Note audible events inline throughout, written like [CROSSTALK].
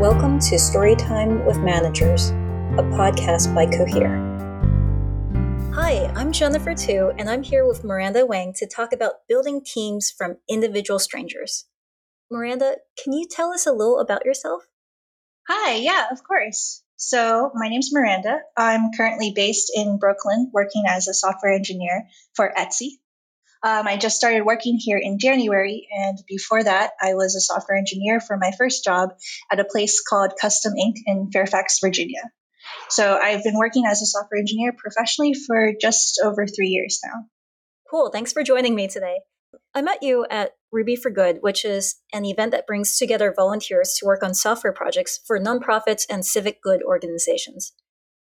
Welcome to Storytime with Managers, a podcast by Cohere. Hi, I'm Jennifer Tu, and I'm here with Miranda Wang to talk about building teams from individual strangers. Miranda, can you tell us a little about yourself? Hi, yeah, of course. So, my name's Miranda. I'm currently based in Brooklyn working as a software engineer for Etsy. Um, I just started working here in January, and before that, I was a software engineer for my first job at a place called Custom Ink in Fairfax, Virginia. So I've been working as a software engineer professionally for just over three years now. Cool. Thanks for joining me today. I met you at Ruby for Good, which is an event that brings together volunteers to work on software projects for nonprofits and civic good organizations.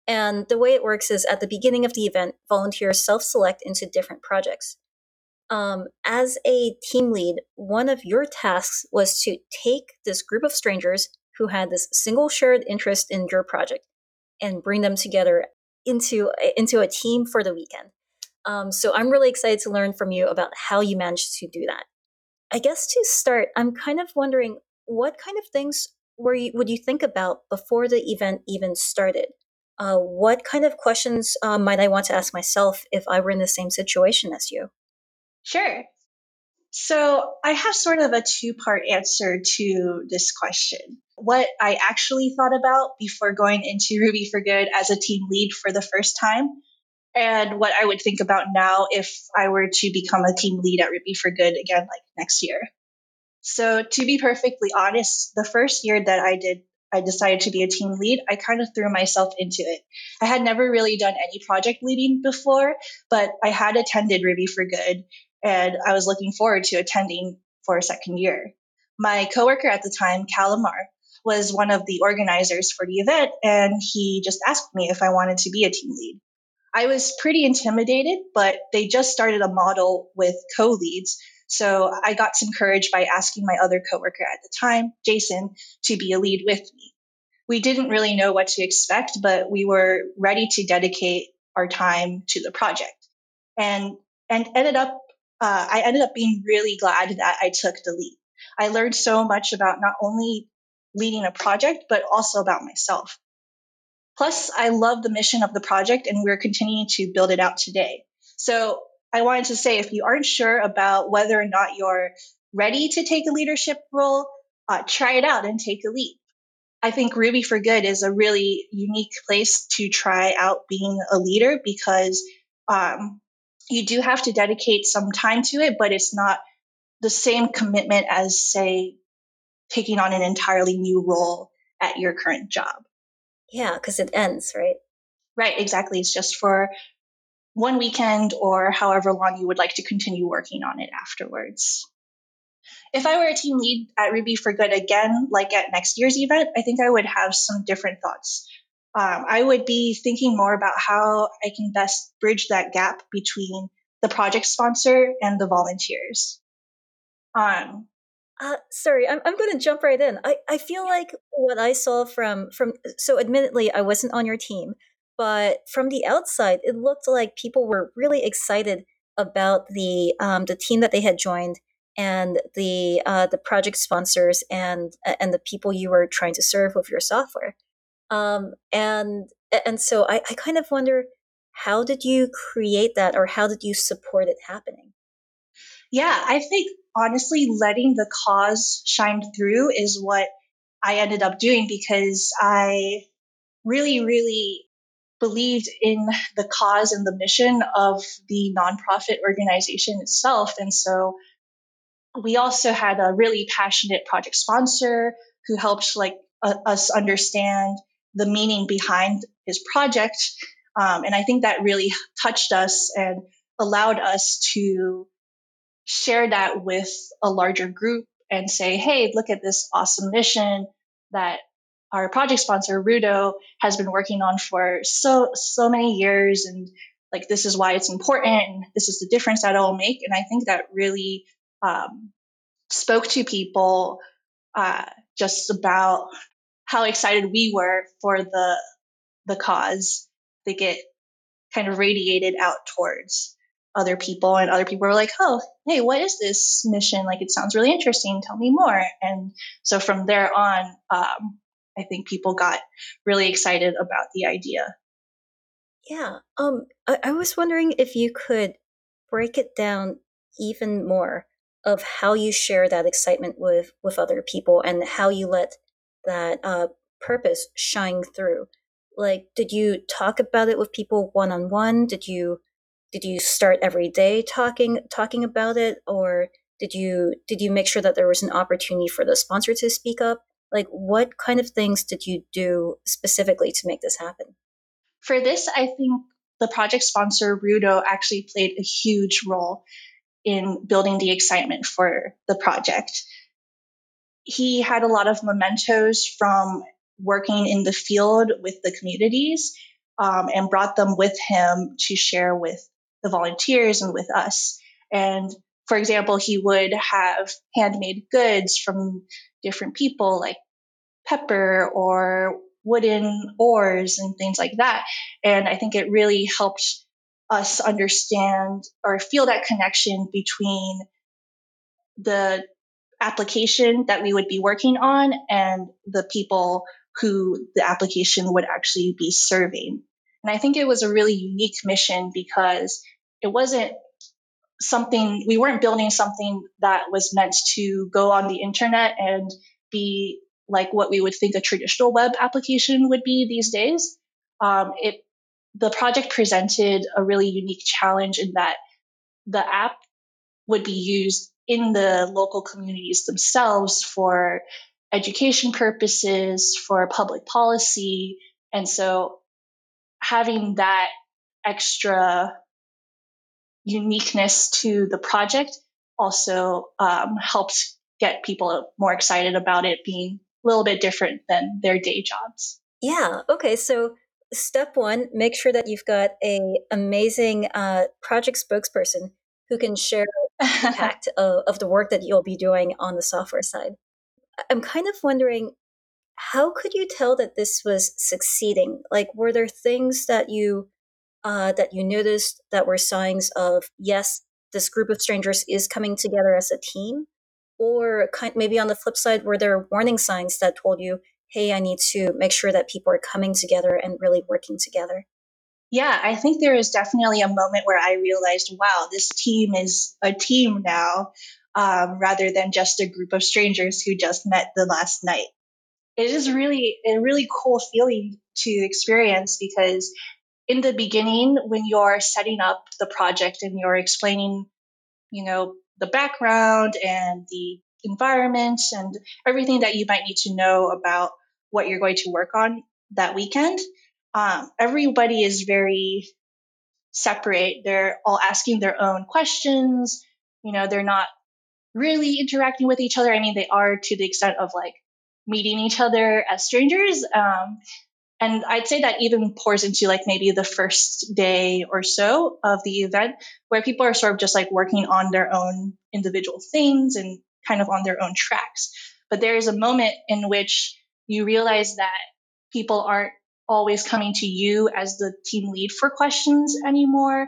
And the way it works is at the beginning of the event, volunteers self select into different projects um, as a team lead, one of your tasks was to take this group of strangers who had this single shared interest in your project and bring them together into into a team for the weekend. Um, so I'm really excited to learn from you about how you managed to do that. I guess to start, I'm kind of wondering what kind of things were you, would you think about before the event even started? Uh, what kind of questions uh, might I want to ask myself if I were in the same situation as you? Sure. So I have sort of a two part answer to this question. What I actually thought about before going into Ruby for Good as a team lead for the first time, and what I would think about now if I were to become a team lead at Ruby for Good again, like next year. So, to be perfectly honest, the first year that I did, I decided to be a team lead, I kind of threw myself into it. I had never really done any project leading before, but I had attended Ruby for Good and I was looking forward to attending for a second year. My coworker at the time, Calamar, was one of the organizers for the event, and he just asked me if I wanted to be a team lead. I was pretty intimidated, but they just started a model with co leads. So I got some courage by asking my other coworker at the time, Jason, to be a lead with me. We didn't really know what to expect, but we were ready to dedicate our time to the project. And and ended up uh, I ended up being really glad that I took the lead. I learned so much about not only leading a project, but also about myself. Plus, I love the mission of the project and we're continuing to build it out today. So I wanted to say if you aren't sure about whether or not you're ready to take a leadership role, uh, try it out and take a leap. I think Ruby for Good is a really unique place to try out being a leader because um, you do have to dedicate some time to it, but it's not the same commitment as, say, taking on an entirely new role at your current job. Yeah, because it ends, right? Right, exactly. It's just for one weekend or however long you would like to continue working on it afterwards. If I were a team lead at Ruby for Good again, like at next year's event, I think I would have some different thoughts um, I would be thinking more about how I can best bridge that gap between the project sponsor and the volunteers. Um, uh, sorry, I'm, I'm going to jump right in. I, I feel like what I saw from from so admittedly I wasn't on your team, but from the outside it looked like people were really excited about the um, the team that they had joined and the uh, the project sponsors and and the people you were trying to serve with your software. Um, and and so I, I kind of wonder how did you create that or how did you support it happening? Yeah, I think honestly letting the cause shine through is what I ended up doing because I really, really believed in the cause and the mission of the nonprofit organization itself. And so we also had a really passionate project sponsor who helped like uh, us understand the meaning behind his project. Um, and I think that really touched us and allowed us to share that with a larger group and say, hey, look at this awesome mission that our project sponsor, Rudo, has been working on for so, so many years. And like, this is why it's important. This is the difference that it will make. And I think that really um, spoke to people uh, just about how excited we were for the the cause they get kind of radiated out towards other people and other people were like oh hey what is this mission like it sounds really interesting tell me more and so from there on um, I think people got really excited about the idea. Yeah. Um, I, I was wondering if you could break it down even more of how you share that excitement with with other people and how you let that uh, purpose shine through. Like, did you talk about it with people one on one? Did you did you start every day talking talking about it, or did you did you make sure that there was an opportunity for the sponsor to speak up? Like, what kind of things did you do specifically to make this happen? For this, I think the project sponsor, Rudo, actually played a huge role in building the excitement for the project. He had a lot of mementos from working in the field with the communities um, and brought them with him to share with the volunteers and with us. And for example, he would have handmade goods from different people like pepper or wooden oars and things like that. And I think it really helped us understand or feel that connection between the application that we would be working on and the people who the application would actually be serving. And I think it was a really unique mission because it wasn't something, we weren't building something that was meant to go on the internet and be like what we would think a traditional web application would be these days. Um, it the project presented a really unique challenge in that the app would be used in the local communities themselves for education purposes, for public policy. And so having that extra uniqueness to the project also um, helped get people more excited about it being a little bit different than their day jobs. Yeah. Okay. So step one, make sure that you've got a amazing uh, project spokesperson who can share impact [LAUGHS] of, of the work that you'll be doing on the software side. I'm kind of wondering how could you tell that this was succeeding? Like, were there things that you uh, that you noticed that were signs of yes, this group of strangers is coming together as a team, or kind, maybe on the flip side, were there warning signs that told you, hey, I need to make sure that people are coming together and really working together? Yeah, I think there is definitely a moment where I realized, wow, this team is a team now, um, rather than just a group of strangers who just met the last night. It is really a really cool feeling to experience because in the beginning, when you're setting up the project and you're explaining, you know, the background and the environment and everything that you might need to know about what you're going to work on that weekend, um, everybody is very separate. They're all asking their own questions. You know, they're not really interacting with each other. I mean, they are to the extent of like meeting each other as strangers. Um, and I'd say that even pours into like maybe the first day or so of the event where people are sort of just like working on their own individual things and kind of on their own tracks. But there is a moment in which you realize that people aren't always coming to you as the team lead for questions anymore.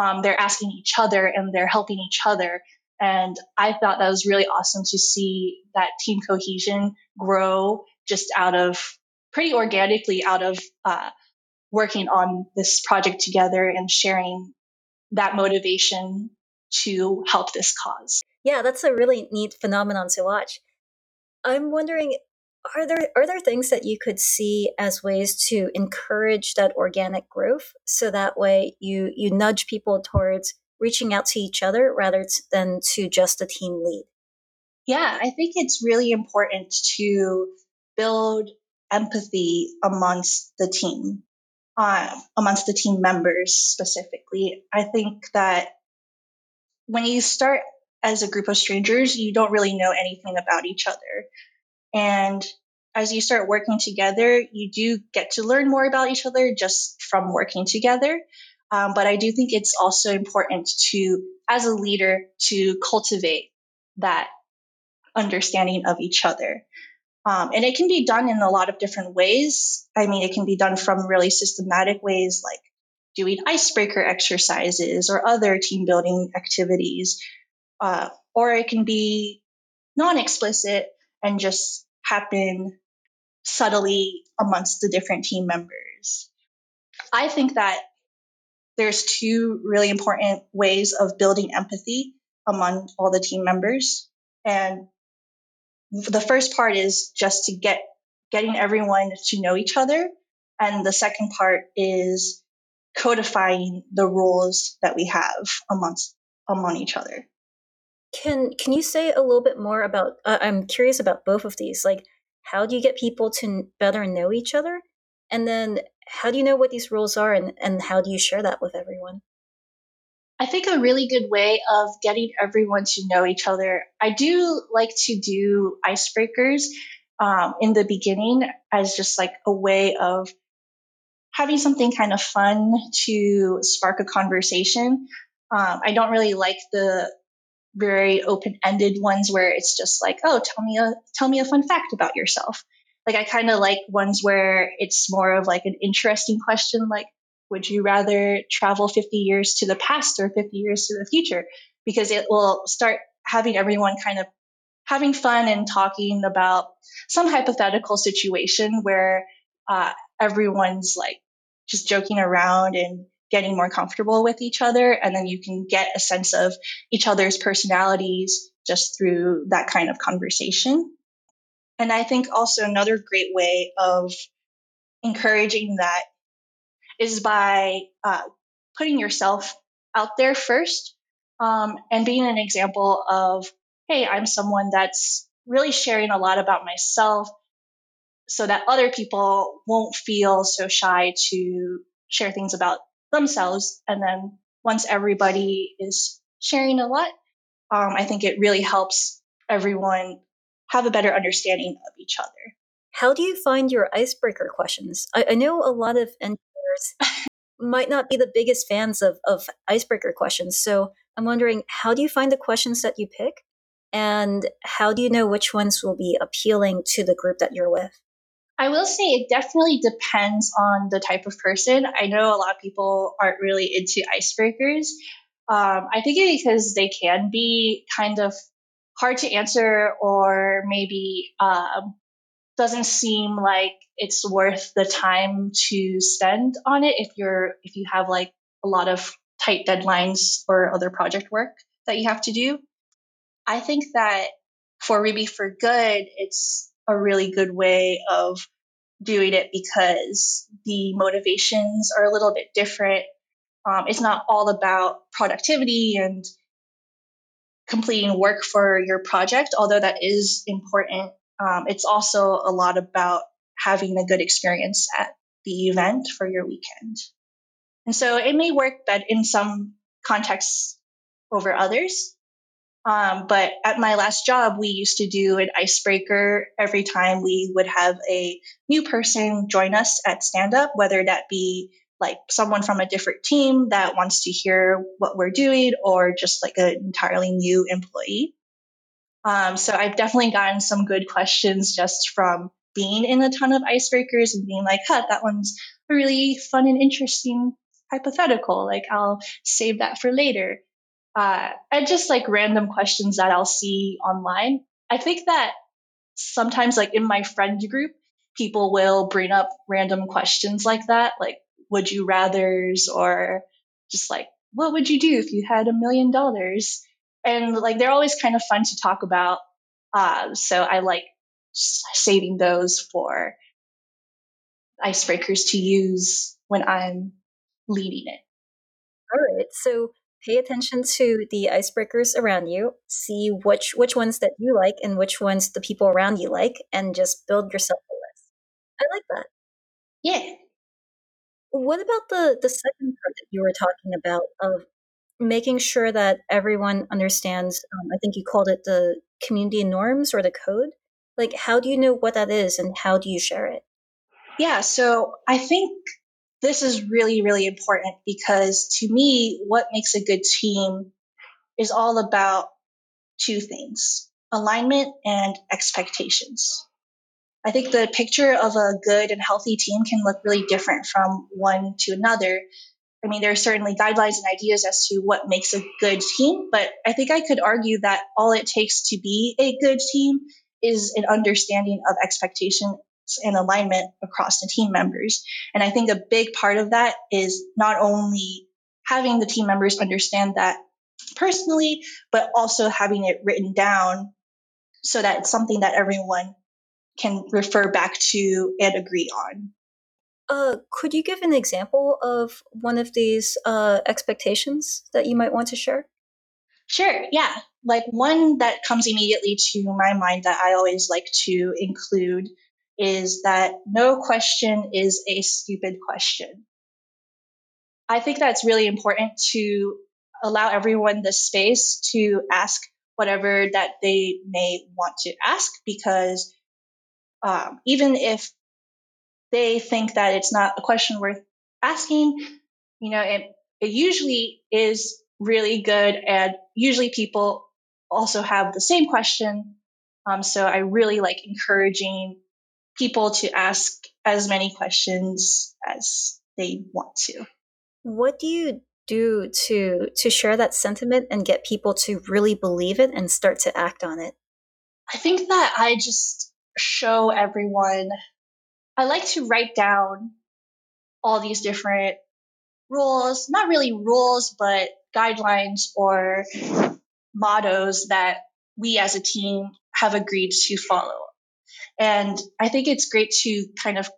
Um, they're asking each other and they're helping each other. And I thought that was really awesome to see that team cohesion grow just out of pretty organically out of uh, working on this project together and sharing that motivation to help this cause. Yeah, that's a really neat phenomenon to watch. I'm wondering are there are there things that you could see as ways to encourage that organic growth so that way you you nudge people towards reaching out to each other rather than to just a team lead? Yeah, I think it's really important to build empathy amongst the team, uh, amongst the team members specifically. I think that when you start as a group of strangers, you don't really know anything about each other. And as you start working together, you do get to learn more about each other just from working together. Um, but I do think it's also important to, as a leader, to cultivate that understanding of each other. Um, and it can be done in a lot of different ways. I mean, it can be done from really systematic ways like doing icebreaker exercises or other team building activities. Uh, or it can be non explicit and just happen subtly amongst the different team members. I think that there's two really important ways of building empathy among all the team members. And the first part is just to get getting everyone to know each other. And the second part is codifying the rules that we have amongst among each other. Can can you say a little bit more about? Uh, I'm curious about both of these. Like, how do you get people to better know each other, and then how do you know what these rules are, and and how do you share that with everyone? I think a really good way of getting everyone to know each other. I do like to do icebreakers um, in the beginning as just like a way of having something kind of fun to spark a conversation. Um, I don't really like the very open-ended ones where it's just like, oh, tell me a tell me a fun fact about yourself. Like I kind of like ones where it's more of like an interesting question, like, would you rather travel 50 years to the past or 50 years to the future? Because it will start having everyone kind of having fun and talking about some hypothetical situation where uh, everyone's like just joking around and getting more comfortable with each other. And then you can get a sense of each other's personalities just through that kind of conversation. And I think also another great way of encouraging that is by uh, putting yourself out there first um, and being an example of, hey, I'm someone that's really sharing a lot about myself so that other people won't feel so shy to share things about themselves. And then once everybody is sharing a lot, um, I think it really helps everyone have a better understanding of each other. How do you find your icebreaker questions? I, I know a lot of engineers [LAUGHS] might not be the biggest fans of, of icebreaker questions. So I'm wondering, how do you find the questions that you pick? And how do you know which ones will be appealing to the group that you're with? I will say it definitely depends on the type of person. I know a lot of people aren't really into icebreakers. Um, I think it because they can be kind of hard to answer or maybe um, doesn't seem like it's worth the time to spend on it if you're if you have like a lot of tight deadlines or other project work that you have to do. I think that for Ruby for Good, it's a really good way of doing it because the motivations are a little bit different. Um, it's not all about productivity and completing work for your project, although that is important. Um, it's also a lot about having a good experience at the event for your weekend. And so it may work but in some contexts over others. Um, but at my last job, we used to do an icebreaker every time we would have a new person join us at stand up, whether that be like someone from a different team that wants to hear what we're doing or just like an entirely new employee. Um, so I've definitely gotten some good questions just from being in a ton of icebreakers and being like, huh, that one's a really fun and interesting hypothetical. Like I'll save that for later uh, and just like random questions that I'll see online. I think that sometimes, like in my friend group, people will bring up random questions like that, like would you rather's or just like what would you do if you had a million dollars? And like they're always kind of fun to talk about. Uh, so I like saving those for icebreakers to use when I'm leading it. All right. So pay attention to the icebreakers around you see which which ones that you like and which ones the people around you like and just build yourself a list. I like that. Yeah. What about the the second part that you were talking about of making sure that everyone understands um, i think you called it the community norms or the code? Like how do you know what that is and how do you share it? Yeah so i think this is really, really important because to me, what makes a good team is all about two things alignment and expectations. I think the picture of a good and healthy team can look really different from one to another. I mean, there are certainly guidelines and ideas as to what makes a good team, but I think I could argue that all it takes to be a good team is an understanding of expectations and alignment across the team members. And I think a big part of that is not only having the team members understand that personally, but also having it written down so that it's something that everyone can refer back to and agree on. Uh, could you give an example of one of these uh, expectations that you might want to share? Sure, yeah. Like one that comes immediately to my mind that I always like to include is that no question is a stupid question. I think that's really important to allow everyone the space to ask whatever that they may want to ask because um, even if they think that it's not a question worth asking, you know, it, it usually is really good and usually people also have the same question. Um, so I really like encouraging people to ask as many questions as they want to. What do you do to to share that sentiment and get people to really believe it and start to act on it? I think that I just show everyone I like to write down all these different rules, not really rules, but guidelines or mottos that we as a team have agreed to follow. And I think it's great to kind of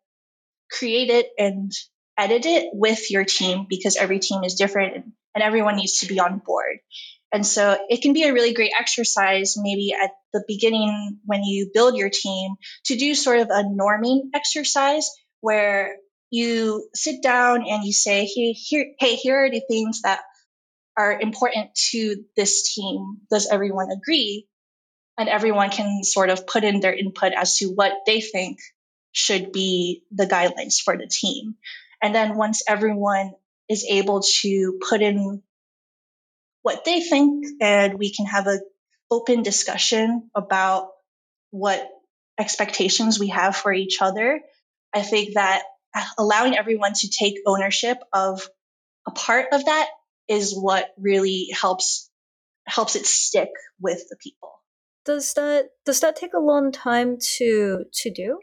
create it and edit it with your team because every team is different and everyone needs to be on board. And so it can be a really great exercise, maybe at the beginning when you build your team, to do sort of a norming exercise where you sit down and you say, hey, here, hey, here are the things that are important to this team. Does everyone agree? And everyone can sort of put in their input as to what they think should be the guidelines for the team. And then once everyone is able to put in what they think and we can have an open discussion about what expectations we have for each other, I think that allowing everyone to take ownership of a part of that is what really helps helps it stick with the people. Does that does that take a long time to to do?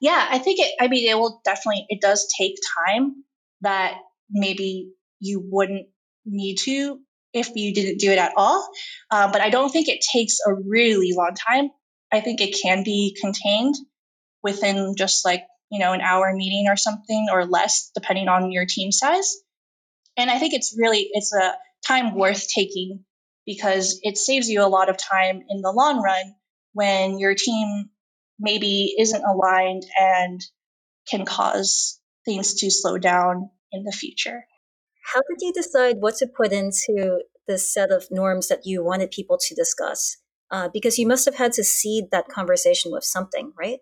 Yeah, I think it I mean it will definitely it does take time that maybe you wouldn't need to if you didn't do it at all. Uh, but I don't think it takes a really long time. I think it can be contained within just like, you know, an hour meeting or something or less, depending on your team size. And I think it's really, it's a time worth taking because it saves you a lot of time in the long run when your team maybe isn't aligned and can cause things to slow down in the future. How did you decide what to put into the set of norms that you wanted people to discuss? Uh, because you must have had to seed that conversation with something, right?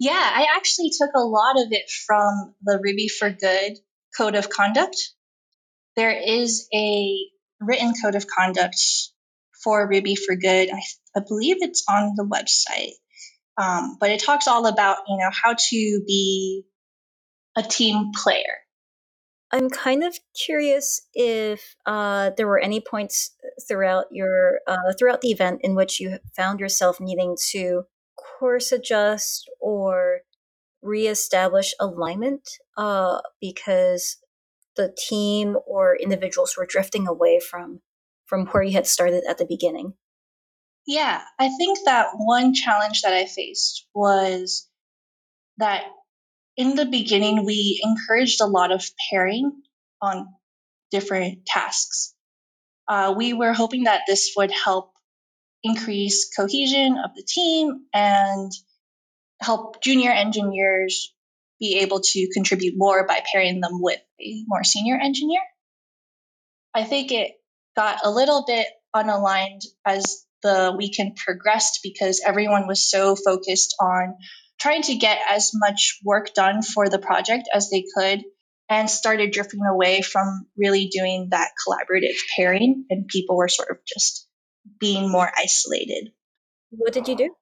Yeah, I actually took a lot of it from the Ruby for Good Code of Conduct. There is a written code of conduct for Ruby for Good. I, I believe it's on the website. Um, but it talks all about, you know, how to be a team player. I'm kind of curious if uh, there were any points throughout your uh, throughout the event in which you found yourself needing to course adjust or reestablish alignment uh, because the team or individuals were drifting away from from where you had started at the beginning. Yeah, I think that one challenge that I faced was that in the beginning, we encouraged a lot of pairing on different tasks. Uh, we were hoping that this would help increase cohesion of the team and help junior engineers be able to contribute more by pairing them with a more senior engineer. I think it got a little bit unaligned as the weekend progressed because everyone was so focused on trying to get as much work done for the project as they could and started drifting away from really doing that collaborative pairing and people were sort of just being more isolated. What did you do?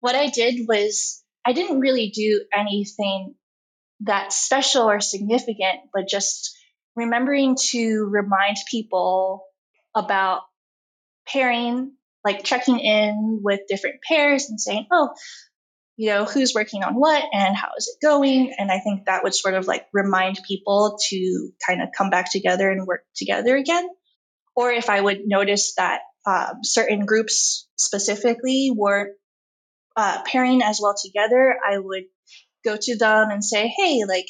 What I did was I didn't really do anything that special or significant, but just remembering to remind people about pairing, like checking in with different pairs and saying, oh, you know, who's working on what and how is it going. And I think that would sort of like remind people to kind of come back together and work together again. Or if I would notice that um, certain groups specifically were uh, pairing as well together, I would go to them and say, hey, like,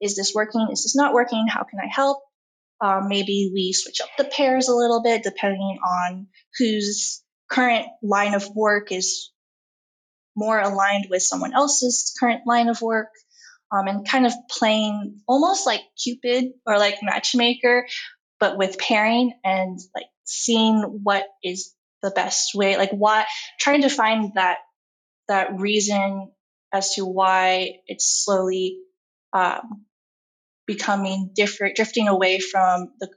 is this working? Is this not working? How can I help? Um, maybe we switch up the pairs a little bit depending on whose current line of work is more aligned with someone else's current line of work. Um, and kind of playing almost like Cupid or like matchmaker, but with pairing and like seeing what is the best way, like why trying to find that that reason as to why it's slowly um, becoming different, drifting away from the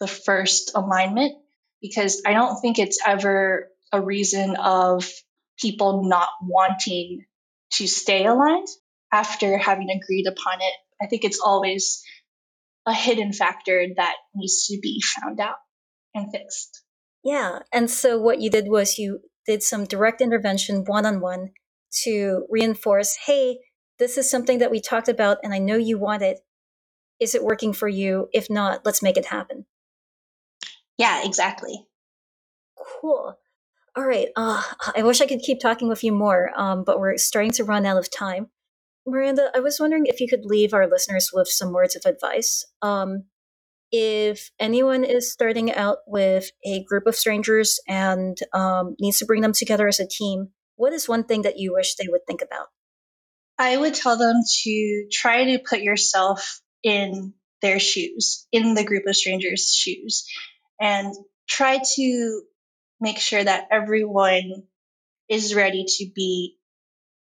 the first alignment. Because I don't think it's ever a reason of people not wanting to stay aligned after having agreed upon it. I think it's always a hidden factor that needs to be found out and fixed. Yeah. And so what you did was you did some direct intervention one on one to reinforce hey, this is something that we talked about and I know you want it. Is it working for you? If not, let's make it happen. Yeah, exactly. Cool. All right. Uh, I wish I could keep talking with you more, um, but we're starting to run out of time. Miranda, I was wondering if you could leave our listeners with some words of advice. Um, if anyone is starting out with a group of strangers and um, needs to bring them together as a team, what is one thing that you wish they would think about? I would tell them to try to put yourself in their shoes, in the group of strangers' shoes, and try to make sure that everyone is ready to be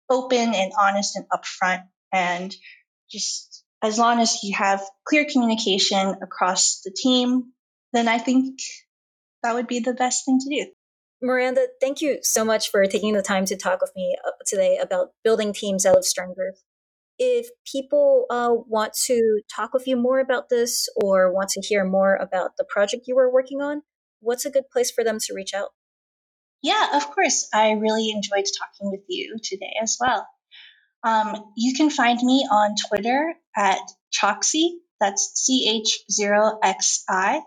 open and honest and upfront and just as long as you have clear communication across the team, then I think that would be the best thing to do. Miranda, thank you so much for taking the time to talk with me uh, today about building teams out of strangers. If people uh, want to talk with you more about this or want to hear more about the project you were working on, what's a good place for them to reach out? Yeah, of course. I really enjoyed talking with you today as well. Um, you can find me on Twitter at Choxi, that's CH0XI,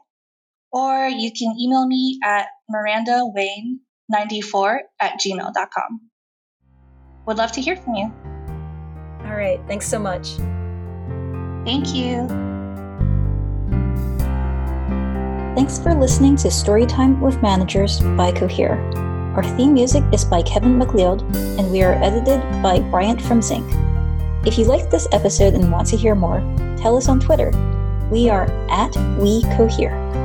or you can email me at mirandawayne94 at gmail.com. Would love to hear from you. All right. Thanks so much. Thank you. Thanks for listening to Storytime with Managers by Cohere. Our theme music is by Kevin MacLeod, and we are edited by Bryant from Zinc. If you liked this episode and want to hear more, tell us on Twitter. We are at We Cohere.